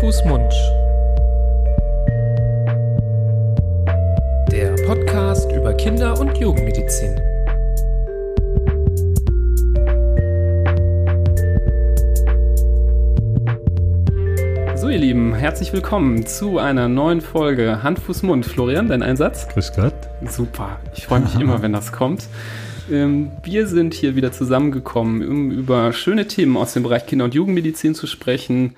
Fuß, Mund. Der Podcast über Kinder- und Jugendmedizin. So, ihr Lieben, herzlich willkommen zu einer neuen Folge Hand, Fuß, Mund. Florian, dein Einsatz? Grüß Gott. Super. Ich freue mich immer, wenn das kommt. Ähm, wir sind hier wieder zusammengekommen, um über schöne Themen aus dem Bereich Kinder- und Jugendmedizin zu sprechen.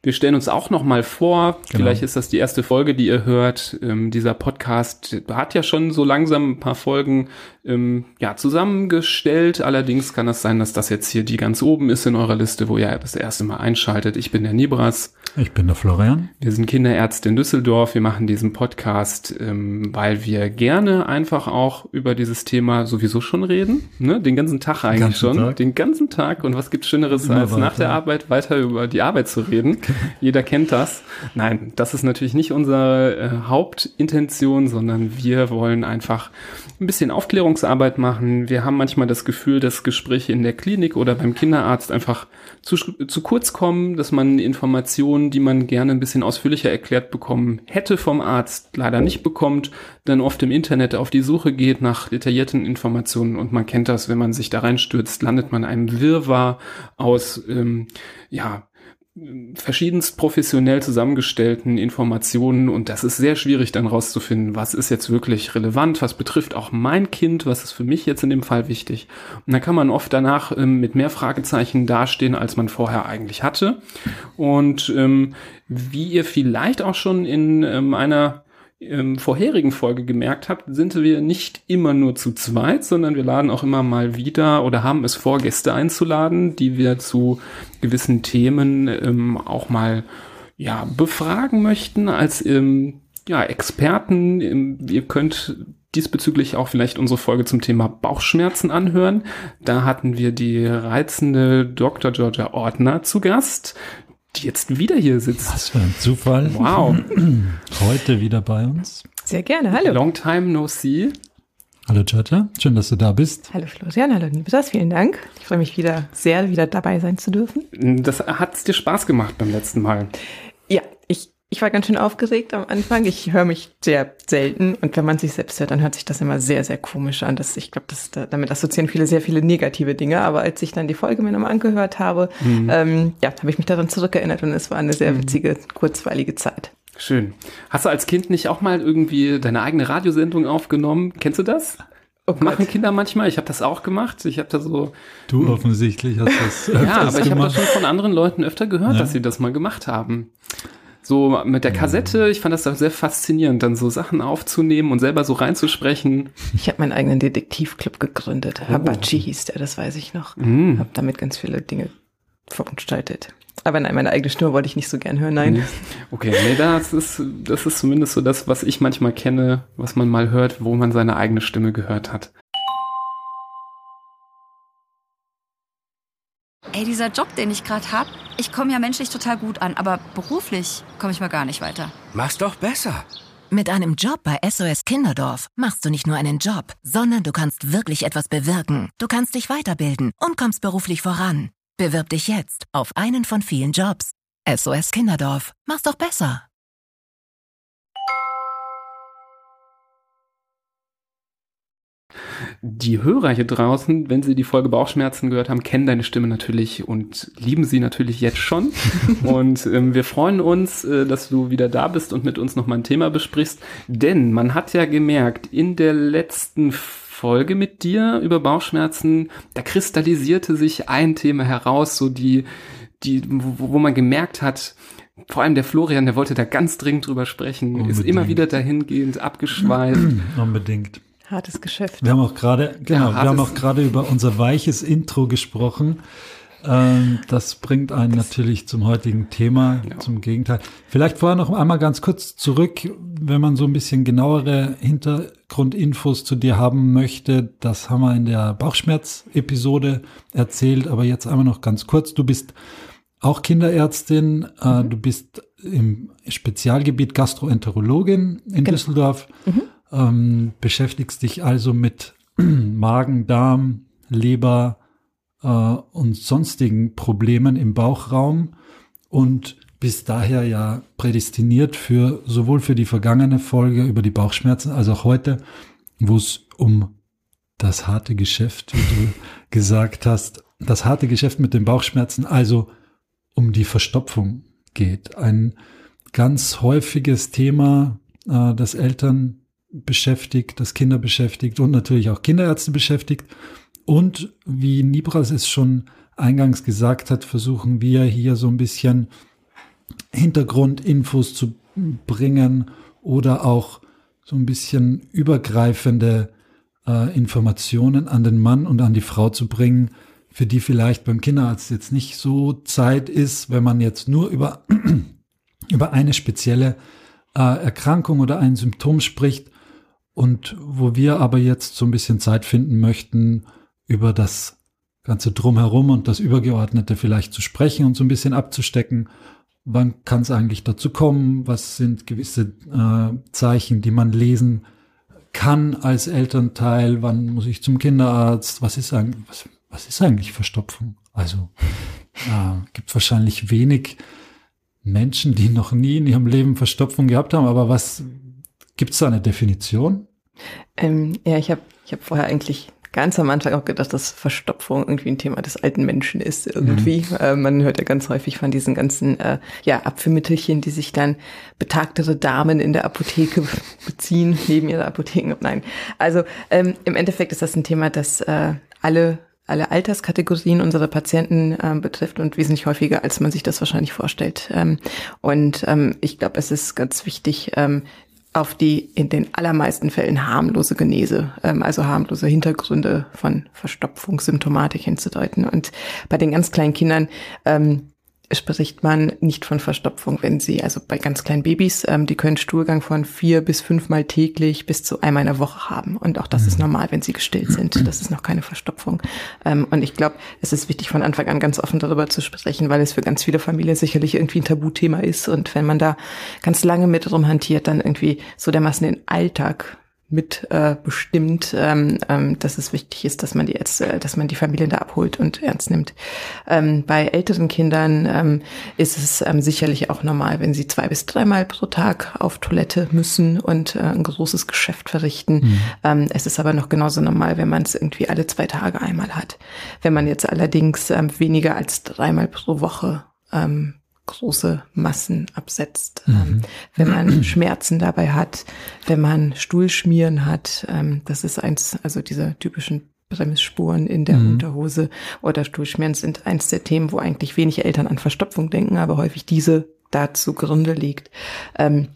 Wir stellen uns auch noch mal vor, Genau. vielleicht ist das die erste Folge, die ihr hört. Ähm, dieser Podcast hat ja schon so langsam ein paar Folgen ähm, ja, zusammengestellt. Allerdings kann es sein, dass das jetzt hier die ganz oben ist in eurer Liste, wo ihr das erste Mal einschaltet. Ich bin der Nibras. Ich bin der Florian. Wir sind Kinderärzte in Düsseldorf. Wir machen diesen Podcast, ähm, weil wir gerne einfach auch über dieses Thema sowieso schon reden. Ne? Den ganzen Tag eigentlich ganzen schon. Tag. Den ganzen Tag. Und was gibt's Schöneres, Immer als nach weiter. der Arbeit weiter über die Arbeit zu reden? Jeder kennt das. Nein, das ist natürlich nicht unsere äh, Hauptintention, sondern wir wollen einfach ein bisschen Aufklärungsarbeit machen. Wir haben manchmal das Gefühl, dass Gespräche in der Klinik oder beim Kinderarzt einfach zu, zu kurz kommen, dass man Informationen, die man gerne ein bisschen ausführlicher erklärt bekommen hätte vom Arzt, leider nicht bekommt, dann oft im Internet auf die Suche geht nach detaillierten Informationen und man kennt das, wenn man sich da reinstürzt, landet man in einem Wirrwarr aus, ähm, ja, verschiedenst professionell zusammengestellten Informationen und das ist sehr schwierig dann rauszufinden, was ist jetzt wirklich relevant, was betrifft auch mein Kind, was ist für mich jetzt in dem Fall wichtig. Und dann kann man oft danach ähm, mit mehr Fragezeichen dastehen, als man vorher eigentlich hatte. Und ähm, wie ihr vielleicht auch schon in ähm, einer ähm, vorherigen Folge gemerkt habt, sind wir nicht immer nur zu zweit, sondern wir laden auch immer mal wieder oder haben es vor, Gäste einzuladen, die wir zu gewissen Themen ähm, auch mal ja, befragen möchten als ähm, ja, Experten. Ähm, Ihr könnt diesbezüglich auch vielleicht unsere Folge zum Thema Bauchschmerzen anhören. Da hatten wir die reizende Dr. Georgia Ordner zu Gast, jetzt wieder hier sitzt. Was für ein Zufall. Wow, Heute wieder bei uns. Sehr gerne. Hallo. long time no see. Hallo Georgia, schön, dass du da bist. Hallo Florian, hallo Nibras, vielen Dank. Ich freue mich wieder sehr, wieder dabei sein zu dürfen. Das hat's dir Spaß gemacht beim letzten Mal. Ja, ich, ich war ganz schön aufgeregt am Anfang. Ich höre mich sehr selten und wenn man sich selbst hört, dann hört sich das immer sehr, sehr komisch an. Das, ich glaube, das, da- damit assoziieren viele sehr viele negative Dinge. Aber als ich dann die Folge mir nochmal angehört habe, ähm, ja, habe ich mich daran zurückerinnert und es war eine sehr witzige, kurzweilige Zeit. Schön. Hast du als Kind nicht auch mal irgendwie deine eigene Radiosendung aufgenommen? Kennst du das? Oh Machen Kinder manchmal. Ich habe das auch gemacht. Ich habe da so. Du offensichtlich hast das Ja, öfters aber ich habe das schon von anderen Leuten öfter gehört, Ja. dass sie das mal gemacht haben. So mit der Kassette, ich fand das da sehr faszinierend, dann so Sachen aufzunehmen und selber so reinzusprechen. Ich habe meinen eigenen Detektivclub gegründet. Habachi hieß der, das weiß ich noch. Mm. Habe damit ganz viele Dinge verunstaltet. Aber nein, meine eigene Stimme wollte ich nicht so gern hören, nein. Okay, nee, das ist, das ist zumindest so das, was ich manchmal kenne, was man mal hört, wo man seine eigene Stimme gehört hat. Ey, dieser Job, den ich gerade hab, ich komme ja menschlich total gut an, aber beruflich komme ich mal gar nicht weiter. Mach's doch besser. Mit einem Job bei SOS Kinderdorf machst du nicht nur einen Job, sondern du kannst wirklich etwas bewirken. Du kannst dich weiterbilden und kommst beruflich voran. Bewirb dich jetzt auf einen von vielen Jobs. SOS Kinderdorf. Mach's doch besser. Die Hörer hier draußen, wenn sie die Folge Bauchschmerzen gehört haben, kennen deine Stimme natürlich und lieben sie natürlich jetzt schon. und ähm, wir freuen uns, äh, dass du wieder da bist und mit uns nochmal ein Thema besprichst. Denn man hat ja gemerkt, in der letzten Folge mit dir über Bauchschmerzen, da kristallisierte sich ein Thema heraus, so die, die, wo, wo man gemerkt hat, vor allem der Florian, der wollte da ganz dringend drüber sprechen, ist immer Unbedingt. wieder dahingehend abgeschweift. Unbedingt. Hartes Geschäft. Wir haben auch gerade, genau, Ja, wir haben auch gerade über unser weiches Intro gesprochen. Ähm, das bringt einen natürlich zum heutigen Thema, Ja. zum Gegenteil. Vielleicht vorher noch einmal ganz kurz zurück, wenn man so ein bisschen genauere Hintergrundinfos zu dir haben möchte. Das haben wir in der Bauchschmerz-Episode erzählt, aber jetzt einmal noch ganz kurz. Du bist auch Kinderärztin, äh, du bist im Spezialgebiet Gastroenterologin in Genau. Düsseldorf, ähm, beschäftigst dich also mit Magen, Darm, Leber äh, und sonstigen Problemen im Bauchraum und bist daher ja prädestiniert für sowohl für die vergangene Folge über die Bauchschmerzen als auch heute, wo es um das harte Geschäft, wie du gesagt hast, das harte Geschäft mit den Bauchschmerzen, also um die Verstopfung geht. Ein ganz häufiges Thema, äh, das Eltern beschäftigt, das Kinder beschäftigt und natürlich auch Kinderärzte beschäftigt. Und wie Nibras es schon eingangs gesagt hat, versuchen wir hier so ein bisschen Hintergrundinfos zu bringen oder auch so ein bisschen übergreifende äh, Informationen an den Mann und an die Frau zu bringen, für die vielleicht beim Kinderarzt jetzt nicht so Zeit ist, wenn man jetzt nur über, über eine spezielle äh, Erkrankung oder ein Symptom spricht und wo wir aber jetzt so ein bisschen Zeit finden möchten, über das ganze Drumherum und das Übergeordnete vielleicht zu sprechen und so ein bisschen abzustecken. Wann kann es eigentlich dazu kommen? Was sind gewisse äh, Zeichen, die man lesen kann als Elternteil? Wann muss ich zum Kinderarzt? Was ist eigentlich, was, was ist eigentlich Verstopfung? Also äh, gibt wahrscheinlich wenig Menschen, die noch nie in ihrem Leben Verstopfung gehabt haben. Aber was gibt es da eine Definition? Ähm, ja, ich habe ich hab vorher eigentlich ganz am Anfang auch gedacht, dass Verstopfung irgendwie ein Thema des alten Menschen ist irgendwie. Mhm. Äh, man hört ja ganz häufig von diesen ganzen äh, ja, Abführmittelchen, die sich dann betagtere Damen in der Apotheke beziehen, neben ihrer Apotheken. Nein. Also ähm, im Endeffekt ist das ein Thema, das äh, alle alle Alterskategorien unserer Patienten äh, betrifft und wesentlich häufiger, als man sich das wahrscheinlich vorstellt. Ähm, und ähm, ich glaube, es ist ganz wichtig, ähm, auf die in den allermeisten Fällen harmlose Genese, ähm, also harmlose Hintergründe von Verstopfungssymptomatik hinzudeuten. Und bei den ganz kleinen Kindern ähm, spricht man nicht von Verstopfung, wenn sie, also bei ganz kleinen Babys, ähm, die können Stuhlgang von vier bis fünfmal täglich bis zu einmal in der Woche haben. Und auch das ist mhm. normal, wenn sie gestillt sind. Das ist noch keine Verstopfung. Ähm, und ich glaube, es ist wichtig, von Anfang an ganz offen darüber zu sprechen, weil es für ganz viele Familien sicherlich irgendwie ein Tabuthema ist. Und wenn man da ganz lange mit rumhantiert, dann irgendwie so dermaßen den Alltag mit äh, bestimmt, ähm, ähm, dass es wichtig ist, dass man die jetzt, äh, dass man die Familien da abholt und ernst nimmt. Ähm, bei älteren Kindern ähm, ist es ähm, sicherlich auch normal, wenn sie zwei bis dreimal pro Tag auf Toilette müssen und äh, ein großes Geschäft verrichten. Mhm. Ähm, es ist aber noch genauso normal, wenn man es irgendwie alle zwei Tage einmal hat. Wenn man jetzt allerdings ähm, weniger als dreimal pro Woche ähm, große Massen absetzt. Mhm. Ähm, wenn man Schmerzen dabei hat, wenn man Stuhlschmieren hat, ähm, das ist eins, also diese typischen Bremsspuren in der mhm. Unterhose oder Stuhlschmieren sind eins der Themen, wo eigentlich wenig Eltern an Verstopfung denken, aber häufig diese dazu Gründe liegt. Ähm,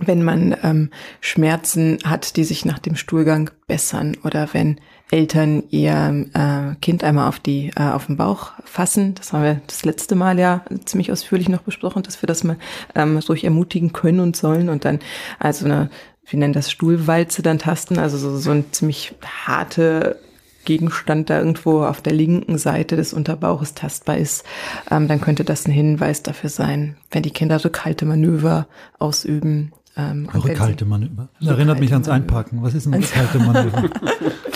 wenn man ähm, Schmerzen hat, die sich nach dem Stuhlgang bessern oder wenn Eltern ihr äh, Kind einmal auf die äh, auf den Bauch fassen. Das haben wir das letzte Mal ja ziemlich ausführlich noch besprochen, dass wir das mal ähm, ruhig ermutigen können und sollen und dann also eine wir nennen das Stuhlwalze dann tasten, also so, so ein ziemlich harte Gegenstand da irgendwo auf der linken Seite des Unterbauches tastbar ist, ähm, dann könnte das ein Hinweis dafür sein, wenn die Kinder Rückhaltemanöver ausüben, ähm, Rückhaltemanöver. Das erinnert mich ans Einpacken. Was ist ein Rückhaltemanöver?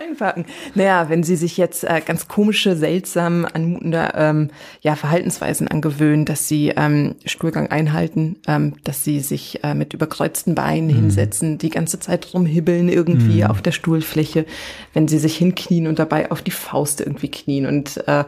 Einpacken. Naja, wenn Sie sich jetzt äh, ganz komische, seltsam anmutende ähm, ja, Verhaltensweisen angewöhnen, dass Sie ähm, Stuhlgang einhalten, ähm, dass Sie sich äh, mit überkreuzten Beinen mhm. hinsetzen, die ganze Zeit rumhibbeln irgendwie mhm. auf der Stuhlfläche, wenn Sie sich hinknien und dabei auf die Faust irgendwie knien und äh,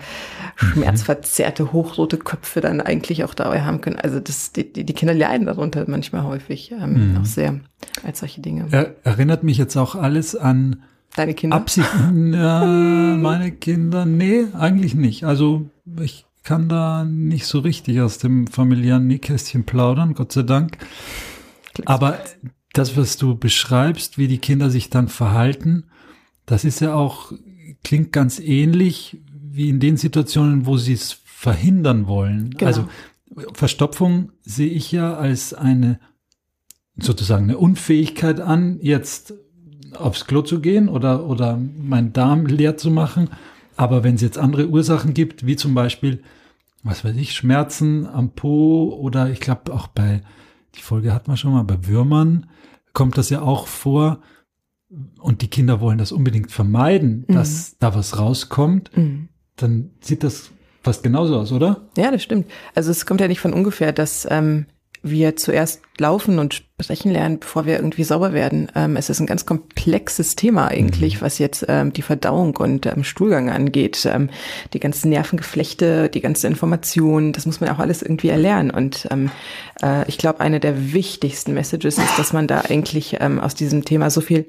schmerzverzerrte, hochrote Köpfe dann eigentlich auch dabei haben können. Also das, die, die Kinder leiden darunter manchmal häufig ähm, mhm. auch sehr als solche Dinge. Er, erinnert mich jetzt auch alles an Deine Kinder? Absicht, ja, meine Kinder, nee, eigentlich nicht. Also ich kann da nicht so richtig aus dem familiären Nähkästchen plaudern, Gott sei Dank. Aber das, was du beschreibst, wie die Kinder sich dann verhalten, das ist ja auch, klingt ganz ähnlich wie in den Situationen, wo sie es verhindern wollen. Genau. Also Verstopfung sehe ich ja als eine sozusagen eine Unfähigkeit an, jetzt aufs Klo zu gehen oder, oder meinen Darm leer zu machen. Aber wenn es jetzt andere Ursachen gibt, wie zum Beispiel, was weiß ich, Schmerzen am Po oder ich glaube auch bei, die Folge hat man schon mal, bei Würmern kommt das ja auch vor. Und die Kinder wollen das unbedingt vermeiden, mhm. dass da was rauskommt. Mhm. Dann sieht das fast genauso aus, oder? Ja, das stimmt. Also es kommt ja nicht von ungefähr, dass ähm, wir zuerst laufen und sprechen lernen, bevor wir irgendwie sauber werden. Ähm, es ist ein ganz komplexes Thema eigentlich, mhm. was jetzt ähm, die Verdauung und ähm, Stuhlgang angeht. Ähm, die ganzen Nervengeflechte, die ganze Information, das muss man auch alles irgendwie erlernen. Und ähm, äh, ich glaube, eine der wichtigsten Messages ist, dass man da eigentlich ähm, aus diesem Thema so viel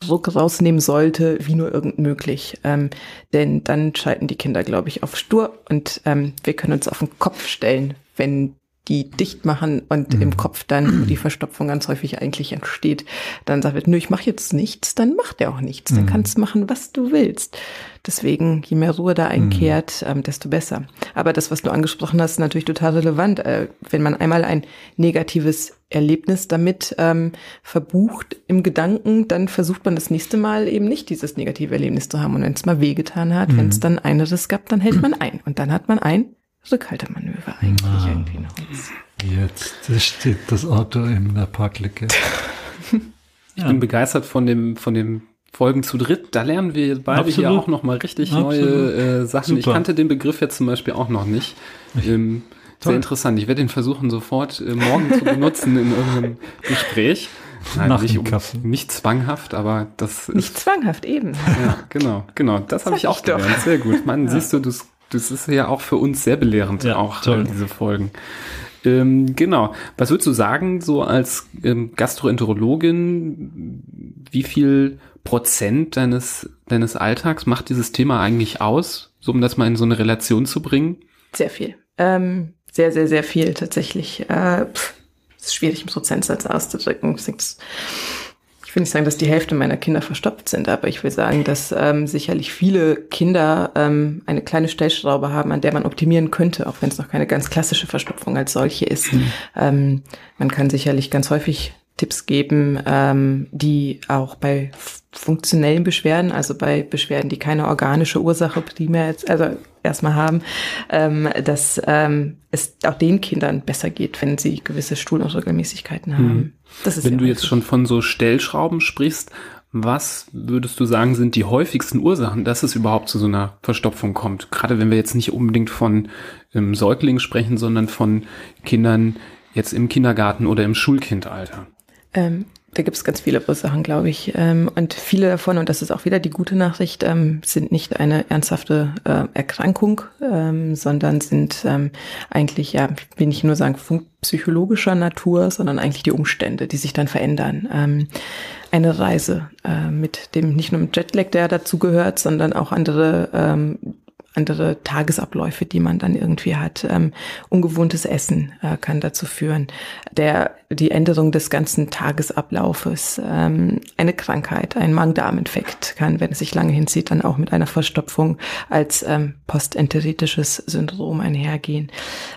Druck rausnehmen sollte, wie nur irgend möglich. Ähm, denn dann schalten die Kinder, glaube ich, auf stur und ähm, wir können uns auf den Kopf stellen, wenn die dicht machen und mhm. im Kopf dann die Verstopfung ganz häufig eigentlich entsteht, dann sagt, nö, ich mache jetzt nichts, dann macht er auch nichts. Dann mhm. kannst du machen, was du willst. Deswegen, je mehr Ruhe da einkehrt, mhm. ähm, desto besser. Aber das, was du angesprochen hast, ist natürlich total relevant. Äh, wenn man einmal ein negatives Erlebnis damit ähm, verbucht im Gedanken, dann versucht man das nächste Mal eben nicht dieses negative Erlebnis zu haben. Und wenn es mal wehgetan hat, wenn es mhm. dann eines gab, dann hält man ein. Und dann hat man ein Rückhaltemanöver eigentlich ah, irgendwie noch. Jetzt steht das Auto in der Parklücke. ich ja. bin begeistert von dem, von dem Folgen zu dritt. Da lernen wir beide Absolut. hier auch noch mal richtig Absolut. neue äh, Sachen. Super. Ich kannte den Begriff jetzt zum Beispiel auch noch nicht. Ähm, sehr interessant. Ich werde ihn versuchen, sofort äh, morgen zu benutzen in irgendeinem Gespräch. Nein, Nach nicht, Kaffee. nicht zwanghaft, aber das ist. Nicht zwanghaft, eben. Ja, genau, genau. Das, das habe ich auch gelernt. Sehr gut. Man, ja. siehst du, du das ist ja auch für uns sehr belehrend, ja, auch toll. diese Folgen. Ähm, genau. Was würdest du sagen, so als ähm, Gastroenterologin, wie viel Prozent deines, deines Alltags macht dieses Thema eigentlich aus, so um das mal in so eine Relation zu bringen? Sehr viel. Ähm, sehr, sehr, sehr viel tatsächlich. Äh, pff, ist schwierig im Prozentsatz auszudrücken ich will nicht sagen, dass die Hälfte meiner Kinder verstopft sind, aber ich will sagen, dass ähm, sicherlich viele Kinder ähm, eine kleine Stellschraube haben, an der man optimieren könnte, auch wenn es noch keine ganz klassische Verstopfung als solche ist. Mhm. Ähm, man kann sicherlich ganz häufig Tipps geben, ähm, die auch bei funktionellen Beschwerden, also bei Beschwerden, die keine organische Ursache primär jetzt, also erstmal haben, ähm, dass ähm, es auch den Kindern besser geht, wenn sie gewisse Stuhlunregelmäßigkeiten haben. Hm. Das ist wenn du jetzt schon von so Stellschrauben sprichst, was würdest du sagen, sind die häufigsten Ursachen, dass es überhaupt zu so einer Verstopfung kommt? Gerade wenn wir jetzt nicht unbedingt von ähm, Säuglingen sprechen, sondern von Kindern jetzt im Kindergarten oder im Schulkindalter. Ähm, da gibt es ganz viele Ursachen, glaube ich. Ähm, und viele davon, und das ist auch wieder die gute Nachricht, ähm, sind nicht eine ernsthafte äh, Erkrankung, ähm, sondern sind eigentlich, ja, will ich nur sagen, psychologischer Natur, sondern eigentlich die Umstände, die sich dann verändern. Eine Reise äh, mit dem, nicht nur mit Jetlag, der dazugehört, sondern auch andere andere Tagesabläufe, die man dann irgendwie hat. Ähm, ungewohntes Essen äh, kann dazu führen. Der, die Änderung des ganzen Tagesablaufes, ähm, eine Krankheit, ein Magen-Darm-Infekt kann, wenn es sich lange hinzieht, dann auch mit einer Verstopfung als ähm, postenteritisches Syndrom einhergehen.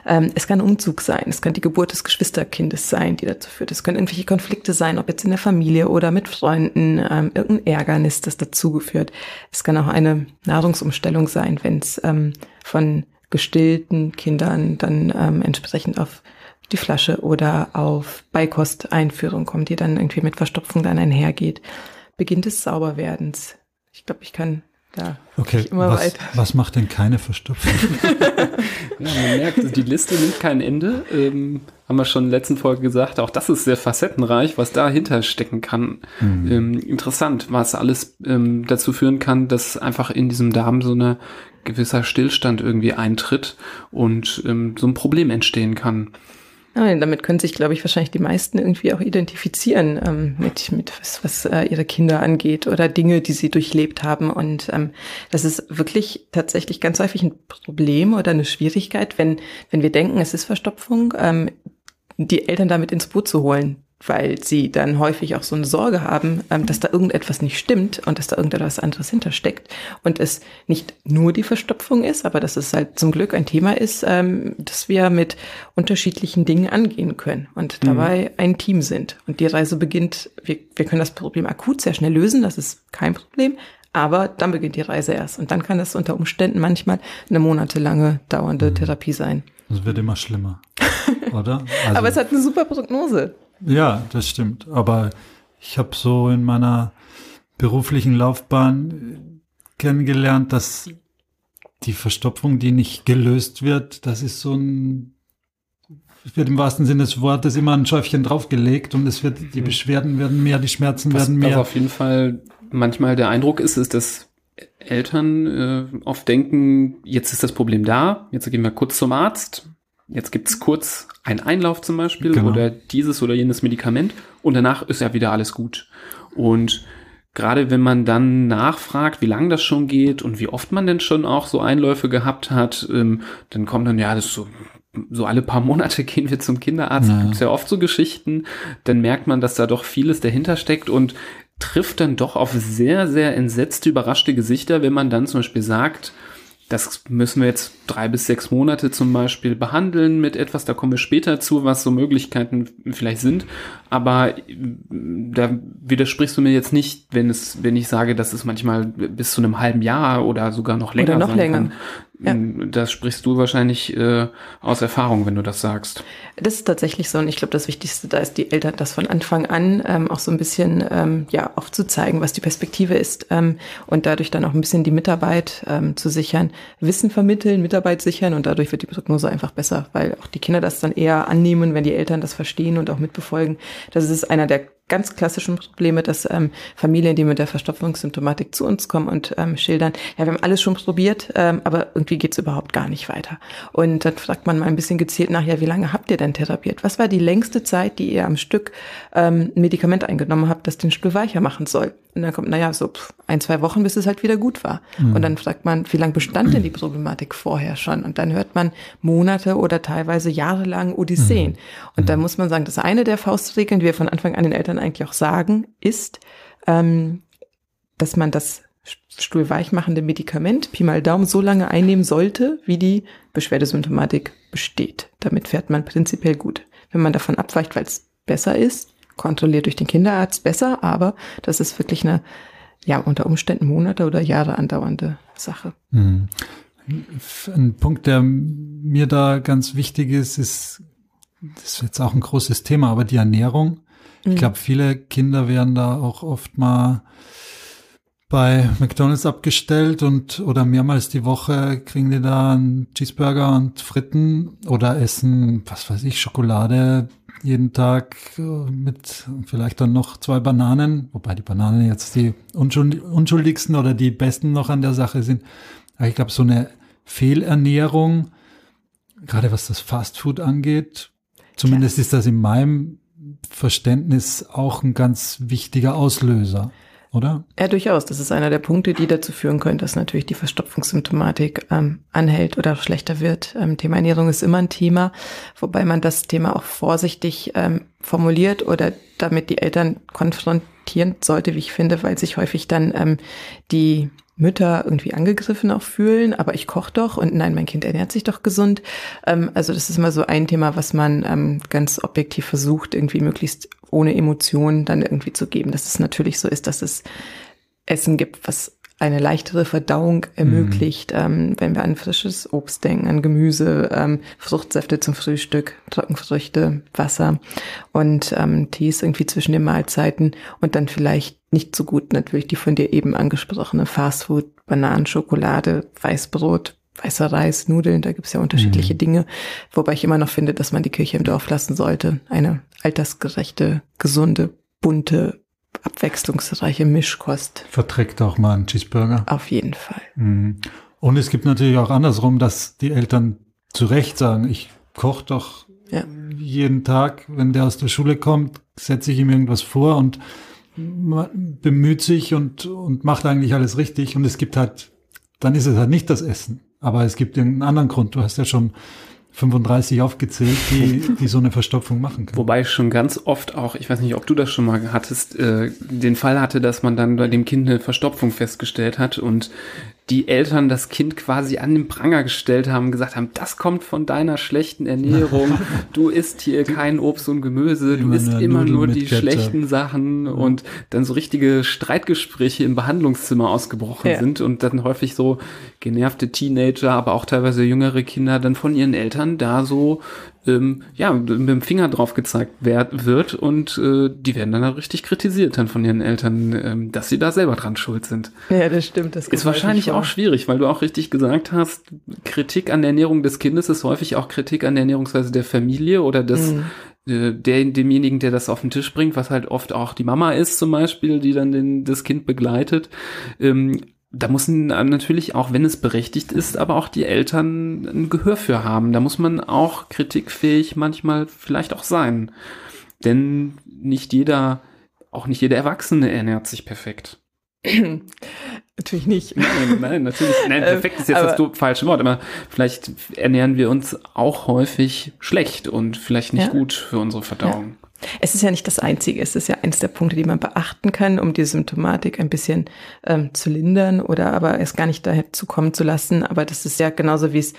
Ähm, es kann Umzug sein, es kann die Geburt des Geschwisterkindes sein, die dazu führt. Es können irgendwelche Konflikte sein, ob jetzt in der Familie oder mit Freunden, ähm, irgendein Ärgernis, das dazu geführt. Es kann auch eine Nahrungsumstellung sein, wenn es ähm, von gestillten Kindern dann ähm, entsprechend auf die Flasche oder auf Beikosteinführung kommt, die dann irgendwie mit Verstopfung dann einhergeht. Beginn des Sauberwerdens. Ich glaube, ich kann da okay, immer was, weiter. Was macht denn keine Verstopfung? ja, man merkt, die Liste nimmt kein Ende. Ähm, haben wir schon in der letzten Folge gesagt. Auch das ist sehr facettenreich, was dahinter stecken kann. Mhm. Ähm, interessant, was alles ähm, dazu führen kann, dass einfach in diesem Darm so eine gewisser Stillstand irgendwie eintritt und ähm, so ein Problem entstehen kann. Ja, damit können sich, glaube ich, wahrscheinlich die meisten irgendwie auch identifizieren ähm, mit, mit was, was äh, ihre Kinder angeht oder Dinge, die sie durchlebt haben. Und ähm, das ist wirklich tatsächlich ganz häufig ein Problem oder eine Schwierigkeit, wenn, wenn wir denken, es ist Verstopfung, ähm, die Eltern damit ins Boot zu holen weil sie dann häufig auch so eine Sorge haben, ähm, dass da irgendetwas nicht stimmt und dass da irgendetwas anderes hintersteckt und es nicht nur die Verstopfung ist, aber dass es halt zum Glück ein Thema ist, ähm, dass wir mit unterschiedlichen Dingen angehen können und mhm. dabei ein Team sind. Und die Reise beginnt, wir, wir können das Problem akut sehr schnell lösen, das ist kein Problem, aber dann beginnt die Reise erst und dann kann das unter Umständen manchmal eine monatelange dauernde mhm. Therapie sein. Es wird immer schlimmer, oder? Also, aber es hat eine super Prognose. Ja, das stimmt. Aber ich habe so in meiner beruflichen Laufbahn kennengelernt, dass die Verstopfung, die nicht gelöst wird, das ist so ein, wird im wahrsten Sinne des Wortes immer ein Schäufchen draufgelegt und es wird, die Mhm. Beschwerden werden mehr, die Schmerzen Was, werden was mehr. auf jeden Fall manchmal der Eindruck ist, ist, dass Eltern äh, oft denken, jetzt ist das Problem da, jetzt gehen wir kurz zum Arzt, jetzt gibt's kurz einen Einlauf zum Beispiel Genau. oder dieses oder jenes Medikament und danach ist ja wieder alles gut. Und gerade wenn man dann nachfragt, wie lange das schon geht und wie oft man denn schon auch so Einläufe gehabt hat, ähm, dann kommt dann, ja, das ist so, so alle paar Monate gehen wir zum Kinderarzt. Ja. Ja. Gibt's ja oft so Geschichten. Dann merkt man, dass da doch vieles dahinter steckt und trifft dann doch auf sehr, sehr entsetzte, überraschte Gesichter, wenn man dann zum Beispiel sagt, das müssen wir jetzt drei bis sechs Monate zum Beispiel behandeln mit etwas, da kommen wir später zu, was so Möglichkeiten vielleicht sind. Aber mm, da widersprichst du mir jetzt nicht, wenn es, wenn ich sage, dass es manchmal bis zu einem halben Jahr oder sogar noch länger Oder noch sein länger. kann. Mm, Das sprichst du wahrscheinlich äh, aus Erfahrung, wenn du das sagst. Das ist tatsächlich so und ich glaube, das Wichtigste da ist, die Eltern das von Anfang an ähm, auch so ein bisschen ähm, ja aufzuzeigen, was die Perspektive ist ähm, und dadurch dann auch ein bisschen die Mitarbeit ähm, zu sichern, Wissen vermitteln, Mitarbeit sichern und dadurch wird die Prognose einfach besser, weil auch die Kinder das dann eher annehmen, wenn die Eltern das verstehen und auch mitbefolgen. Das ist einer der ganz klassischen Probleme, dass ähm, Familien, die mit der Verstopfungssymptomatik zu uns kommen und ähm, schildern, ja, wir haben alles schon probiert, ähm, aber irgendwie geht's überhaupt gar nicht weiter. Und dann fragt man mal ein bisschen gezielt nach, ja, wie lange habt ihr denn therapiert? Was war die längste Zeit, die ihr am Stück ähm, ein Medikament eingenommen habt, das den Stuhl weicher machen soll? Und dann kommt, naja, so ein, zwei Wochen, bis es halt wieder gut war. Und dann fragt man, wie lange bestand denn die Problematik vorher schon? Und dann hört man Monate oder teilweise jahrelang Odysseen. Und da muss man sagen, das ist eine der Faustregeln, die wir von Anfang an den Eltern eigentlich auch sagen, ist, ähm, dass man das stuhlweichmachende Medikament Pi mal Daumen so lange einnehmen sollte, wie die Beschwerdesymptomatik besteht. Damit fährt man prinzipiell gut. Wenn man davon abweicht, weil es besser ist, kontrolliert durch den Kinderarzt besser, aber das ist wirklich eine, ja, unter Umständen Monate oder Jahre andauernde Sache. Hm. Ein Punkt, der mir da ganz wichtig ist, ist, das ist jetzt auch ein großes Thema, aber die Ernährung. Ich glaube, viele Kinder werden da auch oft mal bei McDonalds abgestellt und oder mehrmals die Woche kriegen die da einen Cheeseburger und Fritten oder essen, was weiß ich, Schokolade jeden Tag äh, mit vielleicht dann noch zwei Bananen, wobei die Bananen jetzt die unschuld- unschuldigsten oder die besten noch an der Sache sind. Aber ich glaube, so eine Fehlernährung, gerade was das Fastfood angeht, zumindest ist das in meinem Verständnis auch ein ganz wichtiger Auslöser, oder? Ja, durchaus. Das ist einer der Punkte, die dazu führen können, dass natürlich die Verstopfungssymptomatik ähm, anhält oder schlechter wird. Ähm, Thema Ernährung ist immer ein Thema, wobei man das Thema auch vorsichtig ähm, formuliert oder damit die Eltern konfrontieren sollte, wie ich finde, weil sich häufig dann ähm, die Mütter irgendwie angegriffen auch fühlen, aber ich koche doch und nein, mein Kind ernährt sich doch gesund. Ähm, also das ist immer so ein Thema, was man ähm, ganz objektiv versucht, irgendwie möglichst ohne Emotionen dann irgendwie zu geben. Dass es natürlich so ist, dass es Essen gibt, was eine leichtere Verdauung ermöglicht, ähm, wenn wir an frisches Obst denken, an Gemüse, ähm, Fruchtsäfte zum Frühstück, Trockenfrüchte, Wasser und ähm, Tees irgendwie zwischen den Mahlzeiten und dann vielleicht nicht so gut natürlich die von dir eben angesprochene Fastfood, Bananen, Schokolade, Weißbrot, weißer Reis, Nudeln, da gibt's ja unterschiedliche Dinge, wobei ich immer noch finde, dass man die Kirche im Dorf lassen sollte. Eine altersgerechte, gesunde, bunte, abwechslungsreiche Mischkost. Verträgt auch mal einen Cheeseburger. Auf jeden Fall. Mhm. Und es gibt natürlich auch andersrum, dass die Eltern zu Recht sagen, ich koche doch Ja. jeden Tag, wenn der aus der Schule kommt, setze ich ihm irgendwas vor und bemüht sich und, und macht eigentlich alles richtig. Und es gibt halt, dann ist es halt nicht das Essen. Aber es gibt irgendeinen anderen Grund. Du hast ja schon 35 aufgezählt, die, die so eine Verstopfung machen können. Wobei ich schon ganz oft auch, ich weiß nicht, ob du das schon mal hattest, äh, den Fall hatte, dass man dann bei dem Kind eine Verstopfung festgestellt hat und die Eltern das Kind quasi an den Pranger gestellt haben, gesagt haben, das kommt von deiner schlechten Ernährung, du isst hier kein Obst und Gemüse, du Immer isst immer Nudeln nur die Ketchup. schlechten Sachen und dann so richtige Streitgespräche im Behandlungszimmer ausgebrochen Ja. sind und dann häufig so genervte Teenager, aber auch teilweise jüngere Kinder dann von ihren Eltern da so ähm, ja, mit dem Finger drauf gezeigt werd, wird und äh, die werden dann auch richtig kritisiert dann von ihren Eltern, ähm, dass sie da selber dran schuld sind. Ja, das stimmt. Das ist wahrscheinlich auch schwierig, weil du auch richtig gesagt hast, Kritik an der Ernährung des Kindes ist häufig auch Kritik an der Ernährungsweise der Familie oder des, mhm äh, der, demjenigen, der das auf den Tisch bringt, was halt oft auch die Mama ist zum Beispiel, die dann den, das Kind begleitet. Ähm, da müssen natürlich auch, wenn es berechtigt ist, aber auch die Eltern ein Gehör für haben. Da muss man auch kritikfähig manchmal vielleicht auch sein. Denn nicht jeder, auch nicht jeder Erwachsene ernährt sich perfekt. natürlich nicht. Nein, nein, natürlich. Nein, perfekt ist jetzt aber, das falsche Wort, aber vielleicht ernähren wir uns auch häufig schlecht und vielleicht nicht ja. gut für unsere Verdauung. Ja. Es ist ja nicht das Einzige, es ist ja eins der Punkte, die man beachten kann, um die Symptomatik ein bisschen ähm, zu lindern oder aber es gar nicht dazu kommen zu lassen. Aber das ist ja genauso wie es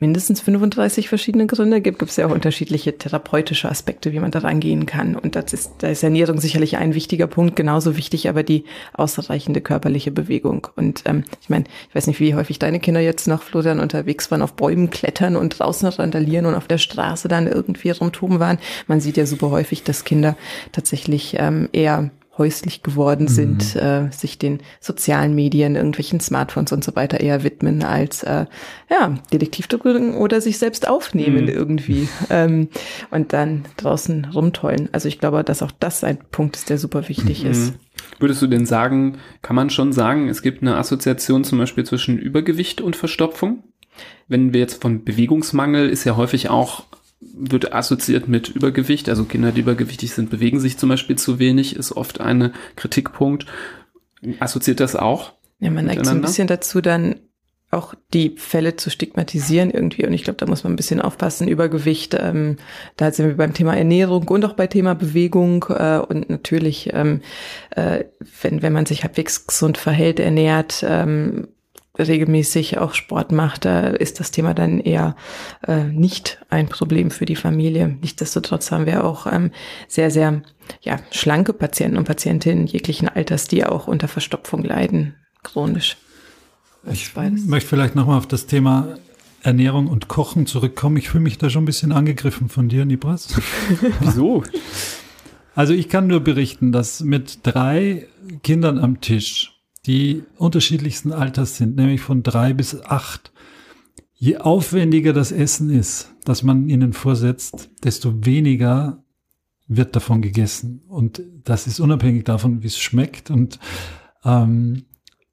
mindestens 35 verschiedene Gründe gibt, gibt es ja auch unterschiedliche therapeutische Aspekte, wie man da rangehen kann. Und das ist, da ist Ernährung sicherlich ein wichtiger Punkt, genauso wichtig aber die ausreichende körperliche Bewegung. Und ähm, ich meine, ich weiß nicht, wie häufig deine Kinder jetzt noch, Florian, unterwegs waren, auf Bäumen klettern und draußen randalieren und auf der Straße dann irgendwie rumtoben waren. Man sieht ja super häufig, dass Kinder tatsächlich ähm, eher häuslich geworden mhm. sind, äh, sich den sozialen Medien, irgendwelchen Smartphones und so weiter eher widmen als äh, ja, Detektiv drücken oder sich selbst aufnehmen mhm. irgendwie ähm, und dann draußen rumtollen. Also ich glaube, dass auch das ein Punkt ist, der super wichtig mhm. ist. Würdest du denn sagen, kann man schon sagen, es gibt eine Assoziation zum Beispiel zwischen Übergewicht und Verstopfung? Wenn wir jetzt von Bewegungsmangel ist ja häufig auch wird assoziiert mit Übergewicht. Also Kinder, die übergewichtig sind, bewegen sich zum Beispiel zu wenig, ist oft ein Kritikpunkt. Assoziiert das auch? Ja, man neigt so ein bisschen dazu, dann auch die Fälle zu stigmatisieren irgendwie. Und ich glaube, da muss man ein bisschen aufpassen. Übergewicht, ähm, da sind wir beim Thema Ernährung und auch bei Thema Bewegung. Äh, und natürlich, ähm, äh, wenn, wenn man sich halbwegs gesund verhält, ernährt, ähm, regelmäßig auch Sport macht, da ist das Thema dann eher äh, nicht ein Problem für die Familie. Nichtsdestotrotz haben wir auch ähm, sehr, sehr ja, schlanke Patienten und Patientinnen jeglichen Alters, die auch unter Verstopfung leiden, chronisch. Ich möchte vielleicht nochmal auf das Thema Ernährung und Kochen zurückkommen. Ich fühle mich da schon ein bisschen angegriffen von dir, Nibras. Wieso? Also ich kann nur berichten, dass mit drei Kindern am Tisch die unterschiedlichsten Alters sind, nämlich von drei bis acht. Je aufwendiger das Essen ist, das man ihnen vorsetzt, desto weniger wird davon gegessen. Und das ist unabhängig davon, wie es schmeckt. Und ähm,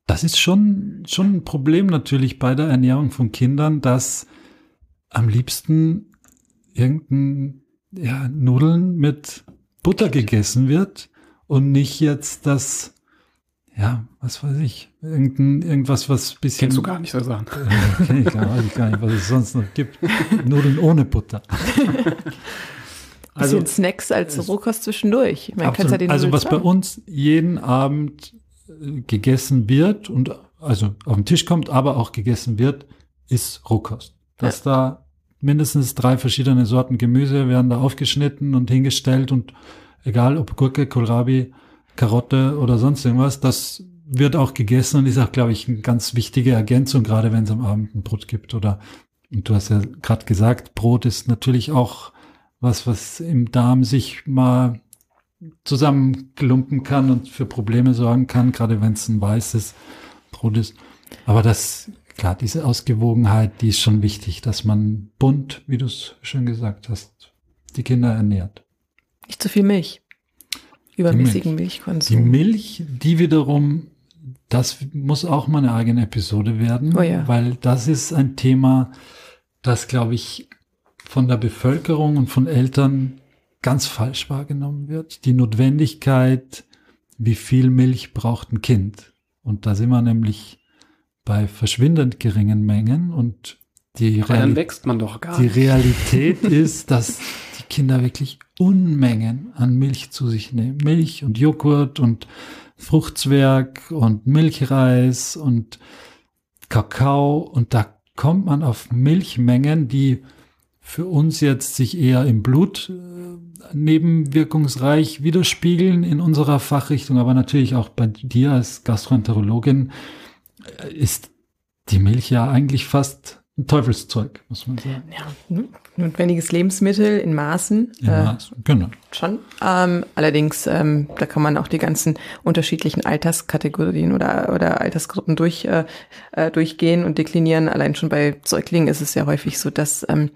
das ist schon, schon ein Problem natürlich bei der Ernährung von Kindern, dass am liebsten irgendein ja, Nudeln mit Butter gegessen wird und nicht jetzt das ja, was weiß ich, irgendein, irgendwas, was bisschen. Kennst du gar nicht so Sachen. Äh, kenn ich gar, weiß ich gar nicht, was es sonst noch gibt. Nudeln ohne Butter. also bisschen Snacks als Rohkost zwischendurch. Man absolut, ja den also was bei uns jeden Abend äh, gegessen wird und also auf den Tisch kommt, aber auch gegessen wird, ist Rohkost. Dass ja. da mindestens drei verschiedene Sorten Gemüse werden da aufgeschnitten und hingestellt und egal ob Gurke, Kohlrabi, Karotte oder sonst irgendwas. Das wird auch gegessen und ist auch, glaube ich, eine ganz wichtige Ergänzung, gerade wenn es am Abend ein Brot gibt. Oder und du hast ja gerade gesagt, Brot ist natürlich auch was, was im Darm sich mal zusammenklumpen kann und für Probleme sorgen kann, gerade wenn es ein weißes Brot ist. Aber das, klar, diese Ausgewogenheit, die ist schon wichtig, dass man bunt, wie du es schon gesagt hast, die Kinder ernährt. Nicht zu viel Milch übermäßigen Milch. Milchkonsum. Die Milch, die wiederum, das muss auch mal eine eigene Episode werden, oh ja. weil das ist ein Thema, das, glaube ich, von der Bevölkerung und von Eltern ganz falsch wahrgenommen wird. Die Notwendigkeit, wie viel Milch braucht ein Kind. Und da sind wir nämlich bei verschwindend geringen Mengen und die, Reali wächst man doch gar die Realität ist, dass Kinder wirklich Unmengen an Milch zu sich nehmen. Milch und Joghurt und Fruchtzwerg und Milchreis und Kakao. Und da kommt man auf Milchmengen, die für uns jetzt sich eher im Blut äh, nebenwirkungsreich widerspiegeln in unserer Fachrichtung, aber natürlich auch bei dir als Gastroenterologin äh, ist die Milch ja eigentlich fast ein Teufelszeug, muss man sagen. Ja, notwendiges Lebensmittel in Maßen. In äh, Maßen. Genau. Schon. Ähm, allerdings, ähm, da kann man auch die ganzen unterschiedlichen Alterskategorien oder, oder Altersgruppen durch, äh, äh, durchgehen und deklinieren. Allein schon bei Säuglingen ist es ja häufig so, dass ähm,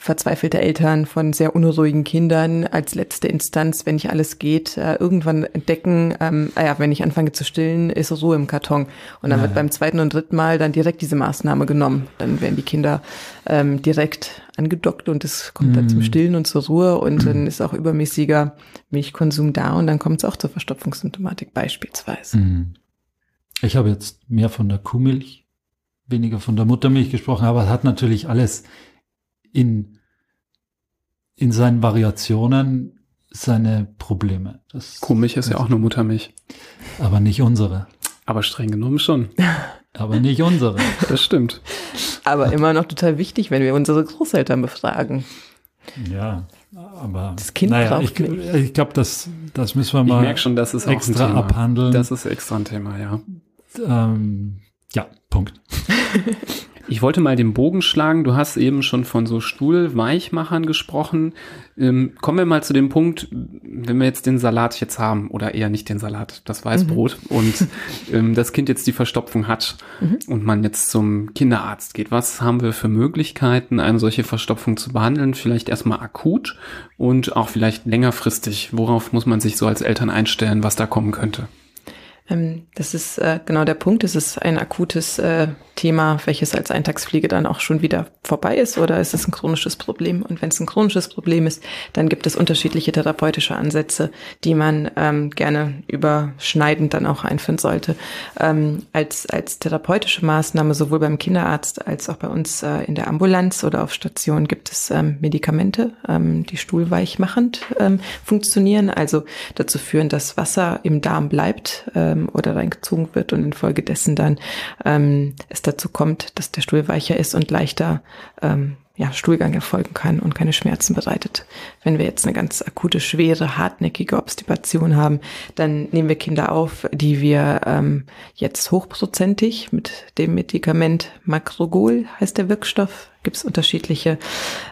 verzweifelte Eltern von sehr unruhigen Kindern als letzte Instanz, wenn nicht alles geht, äh, irgendwann entdecken, ähm, ah ja, wenn ich anfange zu stillen, ist Ruhe im Karton. Und dann ja, wird beim zweiten und dritten Mal dann direkt diese Maßnahme genommen. Dann werden die Kinder ähm, direkt angedockt und es kommt mhm. dann zum mhm. Stillen und zur Ruhe und dann ist auch übermäßiger Milchkonsum da und dann kommt es auch zur Verstopfungssymptomatik beispielsweise. Mhm. Ich habe jetzt mehr von der Kuhmilch, weniger von der Muttermilch gesprochen, aber es hat natürlich alles in, in seinen Variationen seine Probleme. Das, Kuhmilch ist ja auch nur Muttermilch. Aber nicht unsere. Aber streng genommen schon. Aber nicht unsere. Das stimmt. Aber immer noch total wichtig, wenn wir unsere Großeltern befragen. Ja, aber das Kind naja, braucht ich, ich glaube, das, das müssen wir mal ich merke schon, das ist extra abhandeln. Das ist extra ein Thema, ja. Ähm, ja, Punkt. Ich wollte mal den Bogen schlagen. Du hast eben schon von so Stuhlweichmachern gesprochen. Ähm, kommen wir mal zu dem Punkt, wenn wir jetzt den Salat jetzt haben oder eher nicht den Salat, das Weißbrot mhm. und ähm, das Kind jetzt die Verstopfung hat mhm. und man jetzt zum Kinderarzt geht. Was haben wir für Möglichkeiten, eine solche Verstopfung zu behandeln? Vielleicht erstmal akut und auch vielleicht längerfristig. Worauf muss man sich so als Eltern einstellen, was da kommen könnte? Ähm, das ist äh, genau der Punkt. Es ist ein akutes äh, Thema, welches als Eintagspflege dann auch schon wieder vorbei ist oder ist es ein chronisches Problem? Und wenn es ein chronisches Problem ist, dann gibt es unterschiedliche therapeutische Ansätze, die man ähm, gerne überschneidend dann auch einführen sollte. Ähm, als, als therapeutische Maßnahme sowohl beim Kinderarzt als auch bei uns äh, in der Ambulanz oder auf Station gibt es ähm, Medikamente, ähm, die stuhlweichmachend ähm, funktionieren, also dazu führen, dass Wasser im Darm bleibt ähm, oder reingezogen wird und infolgedessen dann ähm, es dazu kommt, dass der Stuhl weicher ist und leichter ähm, ja, Stuhlgang erfolgen kann und keine Schmerzen bereitet. Wenn wir jetzt eine ganz akute, schwere, hartnäckige Obstipation haben, dann nehmen wir Kinder auf, die wir ähm, jetzt hochprozentig mit dem Medikament Macrogol heißt der Wirkstoff gibt es unterschiedliche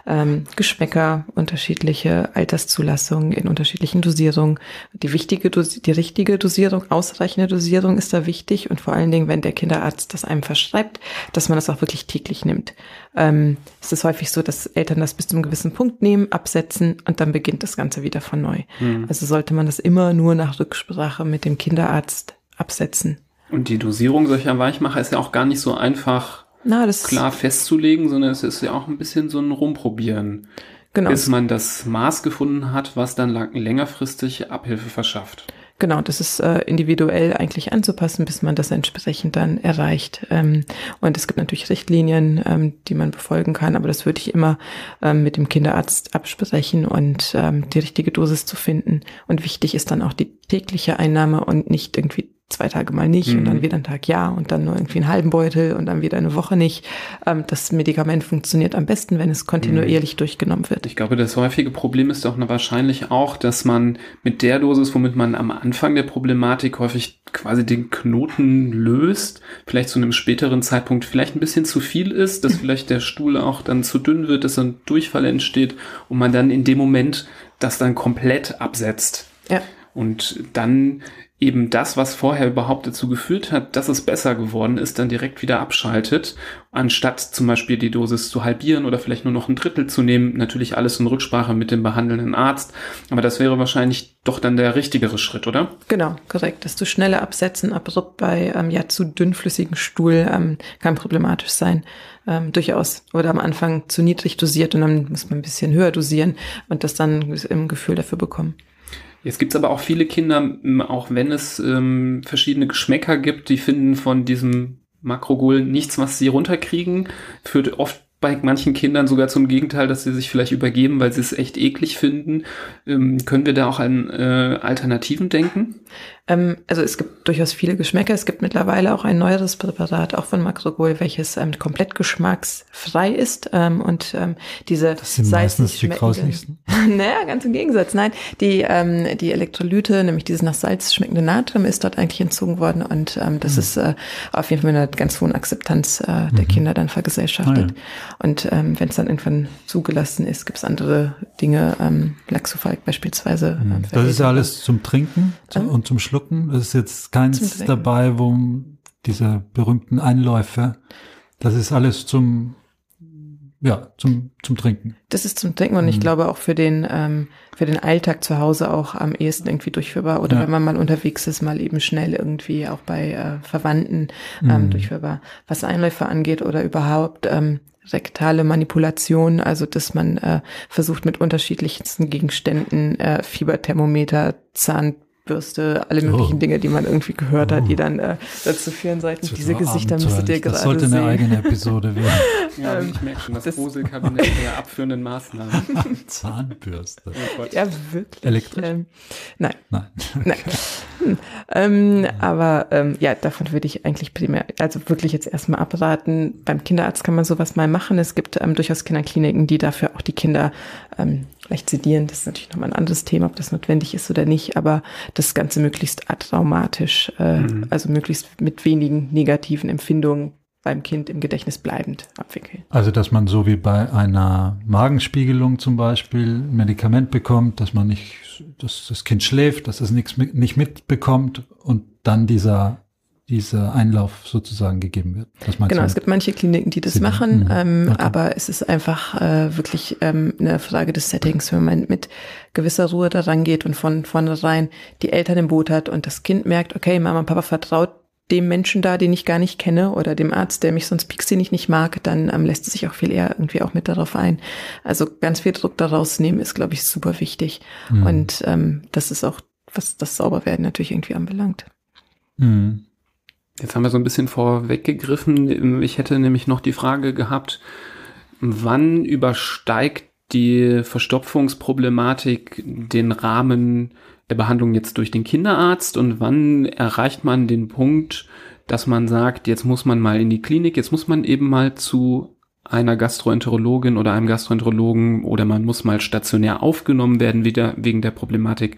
ähm, Geschmäcker, unterschiedliche Alterszulassungen in unterschiedlichen Dosierungen. Die wichtige, Dos die richtige Dosierung, ausreichende Dosierung ist da wichtig und vor allen Dingen, wenn der Kinderarzt das einem verschreibt, dass man das auch wirklich täglich nimmt. Ähm, es ist häufig so, dass Eltern das bis zu einem gewissen Punkt nehmen, absetzen und dann beginnt das Ganze wieder von neu. Mhm. Also sollte man das immer nur nach Rücksprache mit dem Kinderarzt absetzen. Und die Dosierung solcher Weichmacher ist ja auch gar nicht so einfach na, das klar festzulegen, sondern es ist ja auch ein bisschen so ein Rumprobieren. Genau. Bis man das Maß gefunden hat, was dann lang, längerfristig Abhilfe verschafft. Genau, das ist äh, individuell eigentlich anzupassen, bis man das entsprechend dann erreicht. Ähm, und es gibt natürlich Richtlinien, ähm, die man befolgen kann, aber das würde ich immer ähm, mit dem Kinderarzt absprechen und ähm, die richtige Dosis zu finden. Und wichtig ist dann auch die tägliche Einnahme und nicht irgendwie zwei Tage mal nicht mhm. und dann mhm. wieder einen Tag ja und dann nur irgendwie einen halben Beutel und dann wieder eine Woche nicht. Ähm, das Medikament funktioniert am besten, wenn es kontinuierlich mhm. durchgenommen wird. Ich glaube, das häufige Problem ist doch wahrscheinlich auch, dass man mit der Dosis, womit man am Anfang der Problematik häufig quasi den Knoten löst, vielleicht zu einem späteren Zeitpunkt vielleicht ein bisschen zu viel ist, dass vielleicht der Stuhl auch dann zu dünn wird, dass ein Durchfall entsteht und man dann in dem Moment das dann komplett absetzt. Ja. Und dann eben das, was vorher überhaupt dazu geführt hat, dass es besser geworden ist, dann direkt wieder abschaltet, anstatt zum Beispiel die Dosis zu halbieren oder vielleicht nur noch ein Drittel zu nehmen. Natürlich alles in Rücksprache mit dem behandelnden Arzt. Aber das wäre wahrscheinlich doch dann der richtigere Schritt, oder? Genau, korrekt. Das zu schneller absetzen, abrupt bei ähm, ja zu dünnflüssigen Stuhl ähm, kann problematisch sein. Ähm, durchaus. Oder am Anfang zu niedrig dosiert und dann muss man ein bisschen höher dosieren und das dann im Gefühl dafür bekommen. Jetzt gibt es aber auch viele Kinder, auch wenn es ähm, verschiedene Geschmäcker gibt, die finden von diesem Makrogol nichts, was sie runterkriegen. Führt oft bei manchen Kindern sogar zum Gegenteil, dass sie sich vielleicht übergeben, weil sie es echt eklig finden. Ähm, können wir da auch an äh, Alternativen denken? Ähm, also es gibt durchaus viele Geschmäcker. Es gibt mittlerweile auch ein neueres Präparat, auch von Macrogol, welches ähm, komplett geschmacksfrei ist. Ähm, und ähm, diese Das sind meistens die grauslichsten. naja, ganz im Gegensatz. Nein, die, ähm, die Elektrolyte, nämlich dieses nach Salz schmeckende Natrium, ist dort eigentlich entzogen worden. Und ähm, das Mhm. ist äh, auf jeden Fall mit einer ganz hohen Akzeptanz äh, der Kinder dann vergesellschaftet. Ah, Und ähm, wenn es dann irgendwann zugelassen ist, gibt es andere Dinge, ähm, Laxofalk beispielsweise. ähm, Mhm. Das ist ja alles zum Trinken zum, und zum Schlucken. Das ist jetzt keins Trinken. dabei, wo diese berühmten Einläufe, das ist alles zum, ja, zum, zum Trinken. Das ist zum Denken und ich Mhm. glaube auch für den, ähm, für den Alltag zu Hause auch am ehesten irgendwie durchführbar oder Ja. wenn man mal unterwegs ist, mal eben schnell irgendwie auch bei äh, Verwandten ähm, Mhm. durchführbar. Was Einläufe angeht oder überhaupt ähm, rektale Manipulation, also dass man äh, versucht mit unterschiedlichsten Gegenständen, äh, Fieberthermometer, Zahnbürste, alle möglichen Oh. Dinge, die man irgendwie gehört hat, Oh. die dann äh, dazu führen sollten. Diese Gesichter müsstet ihr gerade Das sollte sehen. eine eigene Episode werden. Ja, Ähm, ich merke schon, das, das- Gruselkabinett der abführenden Maßnahmen. Zahnbürste. Oh Gott. Ja, wirklich. Elektrisch? Ähm, nein. Nein. Nein. Hm. Ähm, aber ähm, ja, davon würde ich eigentlich primär, also wirklich jetzt erstmal abraten. Beim Kinderarzt kann man sowas mal machen. Es gibt ähm, durchaus Kinderkliniken, die dafür auch die Kinder ähm, vielleicht sedieren. Das ist natürlich nochmal ein anderes Thema, ob das notwendig ist oder nicht, aber das Ganze möglichst atraumatisch, äh, Mhm. also möglichst mit wenigen negativen Empfindungen beim Kind im Gedächtnis bleibend abwickeln. Also, dass man so wie bei einer Magenspiegelung zum Beispiel ein Medikament bekommt, dass man nicht, dass das Kind schläft, dass es nichts mit, nicht mitbekommt und dann dieser, dieser Einlauf sozusagen gegeben wird. Das Genau, es gibt manche Kliniken, die das Sie- machen, mhm, ähm, okay. aber es ist einfach äh, wirklich ähm, eine Frage des Settings, wenn man mit gewisser Ruhe daran geht und von vornherein die Eltern im Boot hat und das Kind merkt, okay, Mama und Papa vertraut dem Menschen da, den ich gar nicht kenne oder dem Arzt, der mich sonst pieksinnig nicht mag, dann ähm, lässt es sich auch viel eher irgendwie auch mit darauf ein. Also ganz viel Druck daraus nehmen ist, glaube ich, super wichtig. Mhm. Und ähm, das ist auch, was das Sauberwerden natürlich irgendwie anbelangt. Mhm. Jetzt haben wir so ein bisschen vorweggegriffen. Ich hätte nämlich noch die Frage gehabt, wann übersteigt die Verstopfungsproblematik den Rahmen der Behandlung jetzt durch den Kinderarzt und wann erreicht man den Punkt, dass man sagt, jetzt muss man mal in die Klinik, jetzt muss man eben mal zu einer Gastroenterologin oder einem Gastroenterologen oder man muss mal stationär aufgenommen werden wieder wegen der Problematik.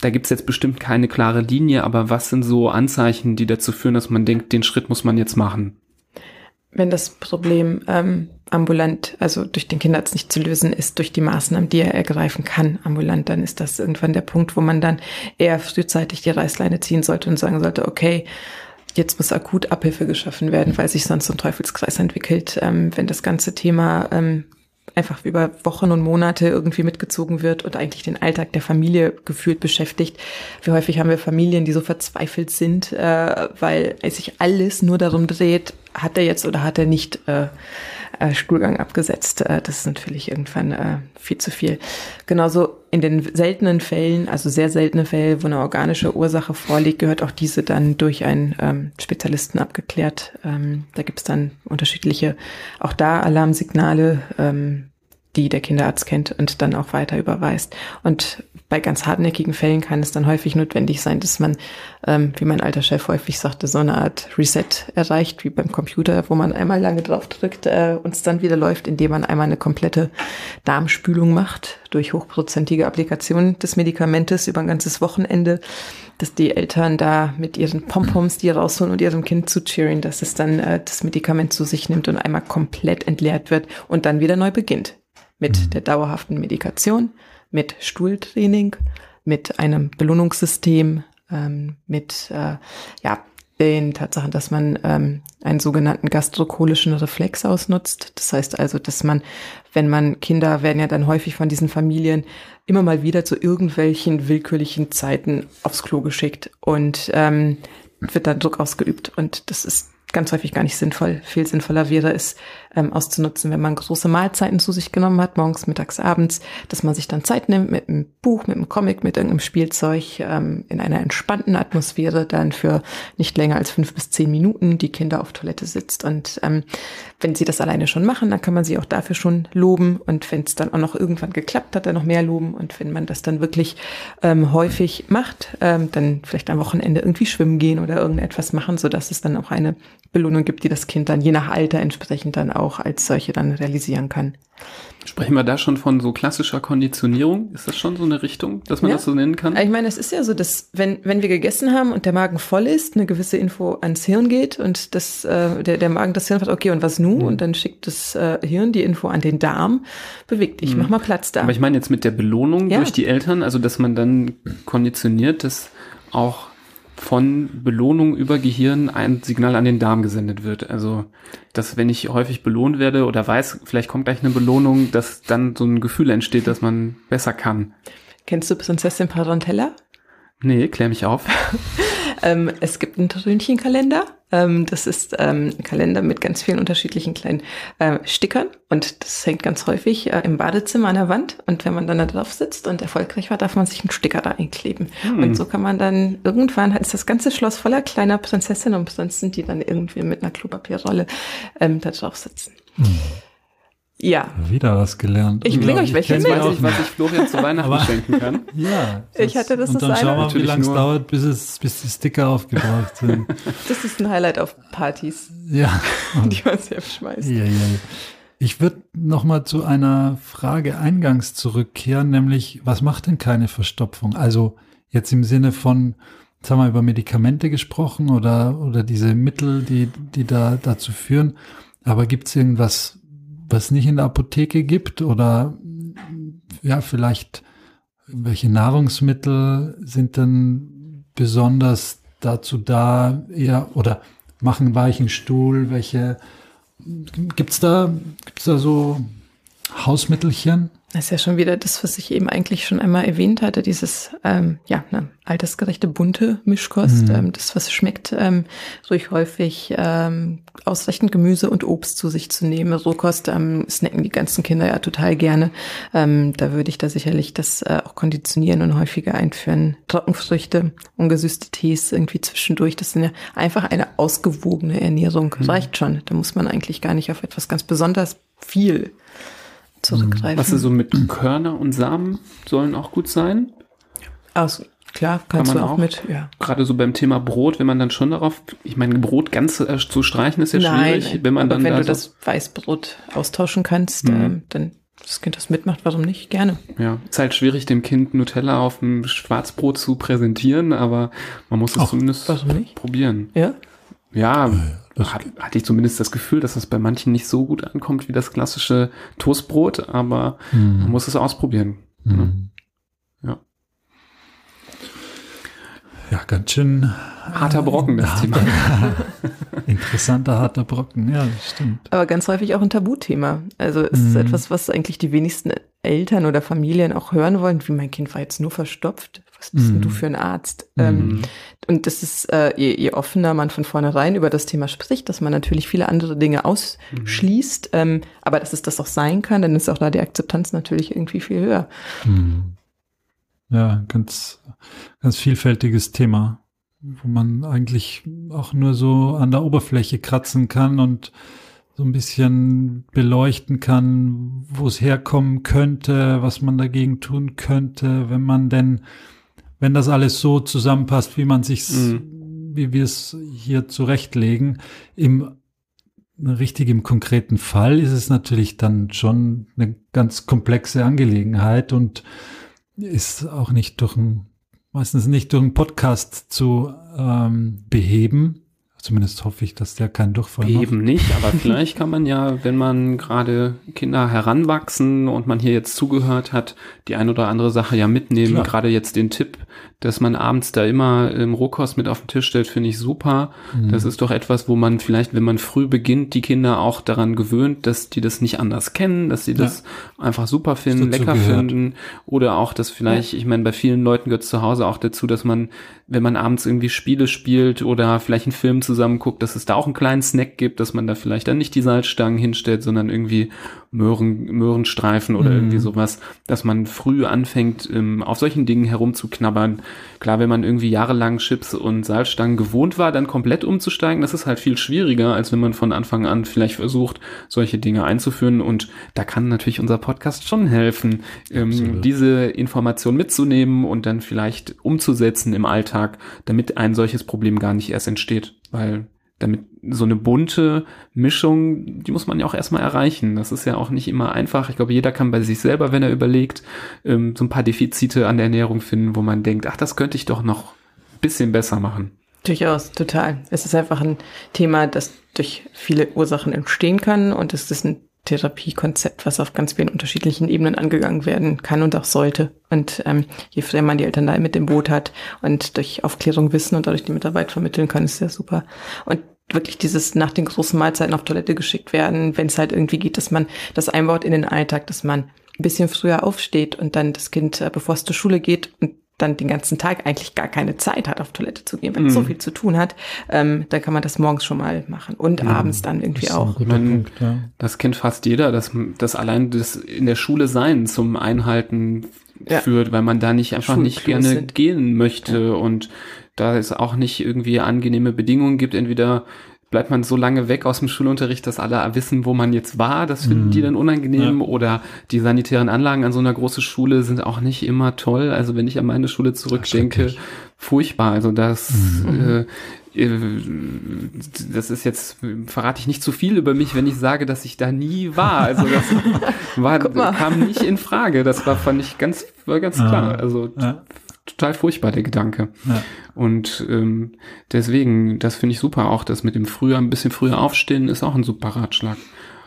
Da gibt's jetzt bestimmt keine klare Linie, aber was sind so Anzeichen, die dazu führen, dass man denkt, den Schritt muss man jetzt machen? wenn das Problem ähm, ambulant, also durch den Kinderarzt nicht zu lösen ist, durch die Maßnahmen, die er ergreifen kann, ambulant, dann ist das irgendwann der Punkt, wo man dann eher frühzeitig die Reißleine ziehen sollte und sagen sollte, okay, jetzt muss akut Abhilfe geschaffen werden, weil sich sonst so ein Teufelskreis entwickelt, ähm, wenn das ganze Thema ähm, einfach über Wochen und Monate irgendwie mitgezogen wird und eigentlich den Alltag der Familie gefühlt beschäftigt. Wie häufig haben wir Familien, die so verzweifelt sind, äh, weil sich alles nur darum dreht, hat er jetzt oder hat er nicht äh, äh, Stuhlgang abgesetzt. Äh, das ist natürlich irgendwann äh, viel zu viel. Genauso in den seltenen Fällen, also sehr seltene Fälle, wo eine organische Ursache vorliegt, gehört auch diese dann durch einen ähm, Spezialisten abgeklärt. Ähm, da gibt es dann unterschiedliche, auch da Alarmsignale, ähm, die der Kinderarzt kennt und dann auch weiter überweist. Und bei ganz hartnäckigen Fällen kann es dann häufig notwendig sein, dass man, ähm, wie mein alter Chef häufig sagte, so eine Art Reset erreicht, wie beim Computer, wo man einmal lange drauf drückt äh, und es dann wieder läuft, indem man einmal eine komplette Darmspülung macht durch hochprozentige Applikation des Medikamentes über ein ganzes Wochenende, dass die Eltern da mit ihren Pompoms die rausholen und ihrem Kind zu cheeren, dass es dann äh, das Medikament zu sich nimmt und einmal komplett entleert wird und dann wieder neu beginnt mit der dauerhaften Medikation, mit Stuhltraining, mit einem Belohnungssystem, ähm, mit äh, ja, den Tatsachen, dass man ähm, einen sogenannten gastrocholischen Reflex ausnutzt. Das heißt also, dass man, wenn man Kinder werden ja dann häufig von diesen Familien immer mal wieder zu irgendwelchen willkürlichen Zeiten aufs Klo geschickt und ähm, wird dann Druck ausgeübt. Und das ist ganz häufig gar nicht sinnvoll. Viel sinnvoller wäre es, ähm, auszunutzen, wenn man große Mahlzeiten zu sich genommen hat, morgens, mittags, abends, dass man sich dann Zeit nimmt mit einem Buch, mit einem Comic, mit irgendeinem Spielzeug ähm, in einer entspannten Atmosphäre dann für nicht länger als fünf bis zehn Minuten die Kinder auf Toilette sitzt. Und ähm, wenn sie das alleine schon machen, dann kann man sie auch dafür schon loben. Und wenn es dann auch noch irgendwann geklappt hat, dann noch mehr loben. Und wenn man das dann wirklich ähm, häufig macht, ähm, dann vielleicht am Wochenende irgendwie schwimmen gehen oder irgendetwas machen, so dass es dann auch eine Belohnung gibt, die das Kind dann je nach Alter entsprechend dann auch als solche dann realisieren kann. Sprechen wir da schon von so klassischer Konditionierung? Ist das schon so eine Richtung, dass man Ja. das so nennen kann? Ich meine, es ist ja so, dass wenn, wenn wir gegessen haben und der Magen voll ist, eine gewisse Info ans Hirn geht und das, äh, der, der Magen das Hirn fragt, okay, und was nun? Und dann schickt das äh, Hirn die Info an den Darm, beweg dich, mach mal Platz da. Aber ich meine jetzt mit der Belohnung Ja. durch die Eltern, also dass man dann konditioniert, dass auch von Belohnung über Gehirn ein Signal an den Darm gesendet wird. Also, dass wenn ich häufig belohnt werde oder weiß, vielleicht kommt gleich eine Belohnung, dass dann so ein Gefühl entsteht, dass man besser kann. Kennst du Prinzessin Parentella? Nee, klär mich auf. Ähm, es gibt einen Trönchenkalender. Ähm, das ist ähm, ein Kalender mit ganz vielen unterschiedlichen kleinen äh, Stickern und das hängt ganz häufig äh, im Badezimmer an der Wand. Und wenn man dann da drauf sitzt und erfolgreich war, darf man sich einen Sticker da einkleben. Und so kann man dann irgendwann ist das ganze Schloss voller kleiner Prinzessinnen und Prinzen, die dann irgendwie mit einer Klopapierrolle ähm, da drauf sitzen. Ja, Wieder was gelernt. Ich bringe euch welche mit. weiß auch ich, was ich Florian zu Weihnachten Aber- schenken kann. Ja. Ich hatte das Und das dann schauen wir, wie Natürlich lange es dauert, bis, es, bis die Sticker aufgebraucht sind. das ist ein Highlight auf Partys, ja. die man selbst schmeißt. Ja, ja. Ich würde noch mal zu einer Frage eingangs zurückkehren, nämlich was macht denn keine Verstopfung? Also jetzt im Sinne von, jetzt haben wir über Medikamente gesprochen oder, oder diese Mittel, die, die da dazu führen. Aber gibt es irgendwas, was nicht in der Apotheke gibt oder ja, vielleicht welche Nahrungsmittel sind denn besonders dazu da, eher oder machen weichen Stuhl, welche Gibt's da, gibt's da so Hausmittelchen? Das ist ja schon wieder das, was ich eben eigentlich schon einmal erwähnt hatte, dieses ähm, ja, ne, altersgerechte bunte Mischkost, Mhm. ähm, das, was schmeckt, ähm, ruhig häufig ähm, ausreichend Gemüse und Obst zu sich zu nehmen. Rohkost ähm, snacken die ganzen Kinder ja total gerne. Ähm, da würde ich da sicherlich das äh, auch konditionieren und häufiger einführen. Trockenfrüchte, ungesüßte Tees irgendwie zwischendurch. Das sind ja einfach eine ausgewogene Ernährung. Reicht schon. Da muss man eigentlich gar nicht auf etwas ganz besonders viel zurückgreifen. Was ist so mit Körner und Samen sollen auch gut sein? Aus, klar, kannst man du auch, auch? mit, ja. Gerade so beim Thema Brot, wenn man dann schon darauf, ich meine, Brot ganz äh, zu streichen ist ja schwierig, wenn man aber dann wenn da du so- das Weißbrot austauschen kannst, Mhm. ähm, dann das Kind das mitmacht, warum nicht? Gerne. Ja, ist halt schwierig, dem Kind Nutella auf dem Schwarzbrot zu präsentieren, aber man muss es Ach, zumindest warum nicht? probieren. Ja? Ja, hat, hatte ich zumindest das Gefühl, dass das bei manchen nicht so gut ankommt wie das klassische Toastbrot, aber man muss es ausprobieren. Mhm. Ja. Ja, ganz schön Harter Brocken, das Thema. interessanter, harter Brocken. Ja, das stimmt. Aber ganz häufig auch ein Tabuthema. Also es ist Mhm. etwas, was eigentlich die wenigsten Eltern oder Familien auch hören wollen, wie mein Kind war jetzt nur verstopft. Was bist denn Mhm. du für ein Arzt? Ähm, Mhm. Und das ist, äh, je, je offener man von vornherein über das Thema spricht, dass man natürlich viele andere Dinge ausschließt, ähm, aber dass es das auch sein kann, dann ist auch da die Akzeptanz natürlich irgendwie viel höher. Mhm. Ja, ganz, ganz vielfältiges Thema, wo man eigentlich auch nur so an der Oberfläche kratzen kann und so ein bisschen beleuchten kann, wo es herkommen könnte, was man dagegen tun könnte, wenn man denn, wenn das alles so zusammenpasst, wie man sich's, wie wir es hier zurechtlegen, im richtig im konkreten Fall ist es natürlich dann schon eine ganz komplexe Angelegenheit und ist auch nicht durch ein, meistens nicht durch einen Podcast zu ähm, beheben. Zumindest hoffe ich, dass der keinen Durchfall macht. Eben nicht, aber vielleicht kann man ja, wenn man gerade Kinder heranwachsen und man hier jetzt zugehört hat, die ein oder andere Sache ja mitnehmen. Klar. Gerade jetzt den Tipp, dass man abends da immer ähm, Rohkost mit auf den Tisch stellt, finde ich super. Mhm. Das ist doch etwas, wo man vielleicht, wenn man früh beginnt, die Kinder auch daran gewöhnt, dass die das nicht anders kennen, dass sie das einfach super finden, lecker gehört. finden. Oder auch, dass vielleicht, ich meine, bei vielen Leuten gehört es zu Hause auch dazu, dass man, wenn man abends irgendwie Spiele spielt oder vielleicht einen Film zusammen guckt, dass es da auch einen kleinen Snack gibt, dass man da vielleicht dann nicht die Salzstangen hinstellt, sondern irgendwie Möhren, Möhrenstreifen oder Mhm. irgendwie sowas, dass man früh anfängt, ähm, auf solchen Dingen herumzuknabbern. Klar, wenn man irgendwie jahrelang Chips und Salzstangen gewohnt war, dann komplett umzusteigen, das ist halt viel schwieriger, als wenn man von Anfang an vielleicht versucht, solche Dinge einzuführen. Und da kann natürlich unser Podcast schon helfen, ähm, diese Information mitzunehmen und dann vielleicht umzusetzen im Alltag, damit ein solches Problem gar nicht erst entsteht. Weil damit so eine bunte Mischung, die muss man ja auch erstmal erreichen. Das ist ja auch nicht immer einfach. Ich glaube, jeder kann bei sich selber, wenn er überlegt, ähm, so ein paar Defizite an der Ernährung finden, wo man denkt, ach, das könnte ich doch noch ein bisschen besser machen. Durchaus, total. Es ist einfach ein Thema, das durch viele Ursachen entstehen kann und es ist ein Therapiekonzept, was auf ganz vielen unterschiedlichen Ebenen angegangen werden kann und auch sollte. Und ähm, je früher man die Eltern da mit dem Boot hat und durch Aufklärung wissen und dadurch die Mitarbeit vermitteln kann, ist ja super. Und wirklich dieses nach den großen Mahlzeiten auf Toilette geschickt werden, wenn es halt irgendwie geht, dass man das einbaut in den Alltag, dass man ein bisschen früher aufsteht und dann das Kind, äh, bevor es zur Schule geht und dann den ganzen Tag eigentlich gar keine Zeit hat, auf Toilette zu gehen, weil es so viel zu tun hat, ähm, dann kann man das morgens schon mal machen und abends dann irgendwie auch. Man- Punkt, ja. Das kennt fast jeder, dass dass allein das in der Schule sein zum Einhalten Ja. führt, weil man da nicht einfach nicht Schulklos gerne sind. gehen möchte und da es auch nicht irgendwie angenehme Bedingungen gibt. Entweder bleibt man so lange weg aus dem Schulunterricht, dass alle wissen, wo man jetzt war. Das finden Mhm. die dann unangenehm. Ja. Oder die sanitären Anlagen an so einer großen Schule sind auch nicht immer toll. Also wenn ich an meine Schule zurückdenke, furchtbar. Also das, Mhm. äh, äh, das ist jetzt, verrate ich nicht zu viel über mich, wenn ich sage, dass ich da nie war. Also das war, kam nicht in Frage. Das war, fand ich ganz, war ganz klar. Also ja. Total furchtbar, der Gedanke. Ja. Und ähm, deswegen, das finde ich super. Auch das mit dem früher, ein bisschen früher aufstehen, ist auch ein super Ratschlag.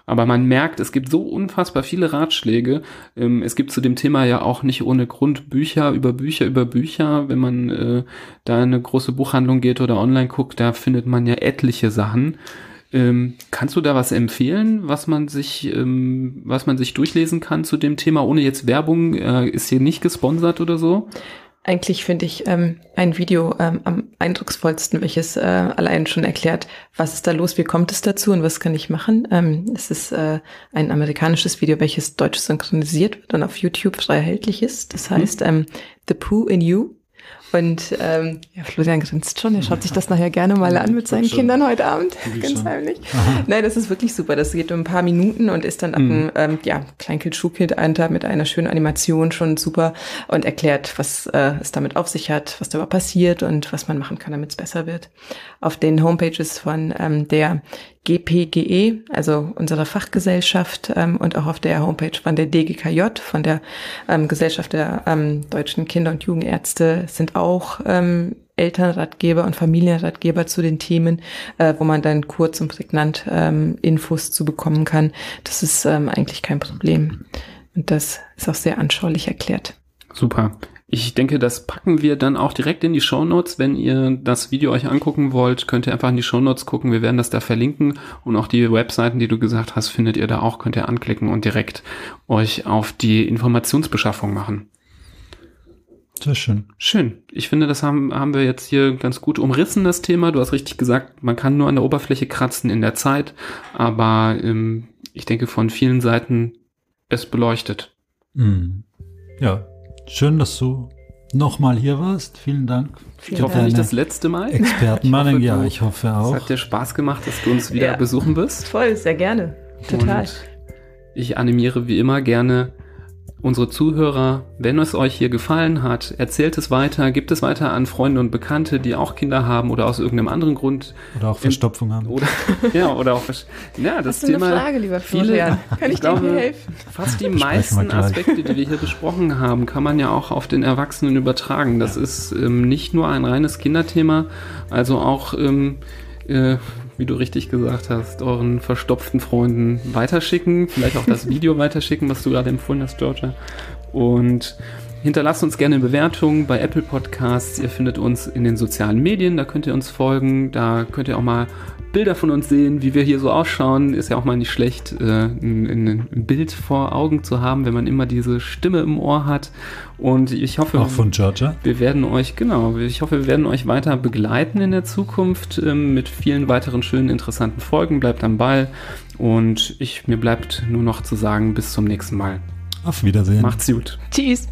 Aber man merkt, es gibt so unfassbar viele Ratschläge. Ähm, es gibt zu dem Thema ja auch nicht ohne Grund Bücher über Bücher über Bücher. Wenn man äh, da in eine große Buchhandlung geht oder online guckt, da findet man ja etliche Sachen. Ähm, kannst du da was empfehlen, was man sich, ähm, was man sich durchlesen kann zu dem Thema, ohne jetzt Werbung, äh, ist hier nicht gesponsert oder so? Eigentlich finde ich ähm, ein Video ähm, am eindrucksvollsten, welches äh, allein schon erklärt, was ist da los, wie kommt es dazu und was kann ich machen. Ähm, es ist äh, ein amerikanisches Video, welches deutsch synchronisiert wird und auf YouTube frei erhältlich ist. Das heißt ähm, The Pooh in You. Und ähm, ja, Florian grinst schon, er schaut sich das nachher gerne mal an mit seinen. Kindern heute Abend, ganz heimlich. Nein, das ist wirklich super. Das geht um ein paar Minuten und ist dann ab einem ähm, ja, Kleinkind, Schulkind Alter mit einer schönen Animation schon super und erklärt, was äh, es damit auf sich hat, was da passiert und was man machen kann, damit es besser wird. Auf den Homepages von ähm, der GPGE, also unserer Fachgesellschaft ähm, und auch auf der Homepage von der DGKJ, von der ähm, Gesellschaft der ähm, deutschen Kinder- und Jugendärzte, sind auch ähm, Elternratgeber und Familienratgeber zu den Themen, äh, wo man dann kurz und prägnant ähm, Infos zu bekommen kann. Das ist ähm, eigentlich kein Problem. Und das ist auch sehr anschaulich erklärt. Super. Ich denke, das packen wir dann auch direkt in die Shownotes. Wenn ihr das Video euch angucken wollt, könnt ihr einfach in die Shownotes gucken. Wir werden das da verlinken. Und auch die Webseiten, die du gesagt hast, findet ihr da auch. Könnt ihr anklicken und direkt euch auf die Informationsbeschaffung machen. Sehr schön. Schön. Ich finde, das haben, haben wir jetzt hier ganz gut umrissen, das Thema. Du hast richtig gesagt, man kann nur an der Oberfläche kratzen in der Zeit. Aber ähm, ich denke, von vielen Seiten es beleuchtet. Mhm. Ja, schön, dass du nochmal hier warst. Vielen Dank. Vielen Ich hoffe Dank. nicht das letzte Mal. Hoffe, ja, ich hoffe Es auch. hat dir Spaß gemacht, dass du uns wieder Ja. besuchen wirst. Voll, sehr gerne. Total. Und ich animiere wie immer gerne unsere Zuhörer, wenn es euch hier gefallen hat, erzählt es weiter, gibt es weiter an Freunde und Bekannte, die auch Kinder haben oder aus irgendeinem anderen Grund Oder auch Verstopfung haben. oder ja oder auch ja das Hast Thema eine Frage, lieber viele- Florian? Kann ich, ich dir glaube, helfen? Fast die meisten. Aspekte, die wir hier besprochen haben, kann man ja auch auf den Erwachsenen übertragen. Das ist ähm, nicht nur ein reines Kinderthema, also auch, ähm, äh, wie du richtig gesagt hast, euren verstopften Freunden weiterschicken, vielleicht auch das Video weiterschicken, was du gerade empfohlen hast, Georgia. Und hinterlasst uns gerne eine Bewertung bei Apple Podcasts. Ihr findet uns in den sozialen Medien, da könnt ihr uns folgen, da könnt ihr auch mal Bilder von uns sehen, wie wir hier so ausschauen. Ist ja auch mal nicht schlecht, äh, ein, ein Bild vor Augen zu haben, wenn man immer diese Stimme im Ohr hat. Und ich hoffe, Auch von Georgia. wir werden euch, genau, ich hoffe, wir werden euch weiter begleiten in der Zukunft ähm, mit vielen weiteren schönen, interessanten Folgen. Bleibt am Ball. Und ich, mir bleibt nur noch zu sagen, bis zum nächsten Mal. Auf Wiedersehen. Macht's gut. Tschüss.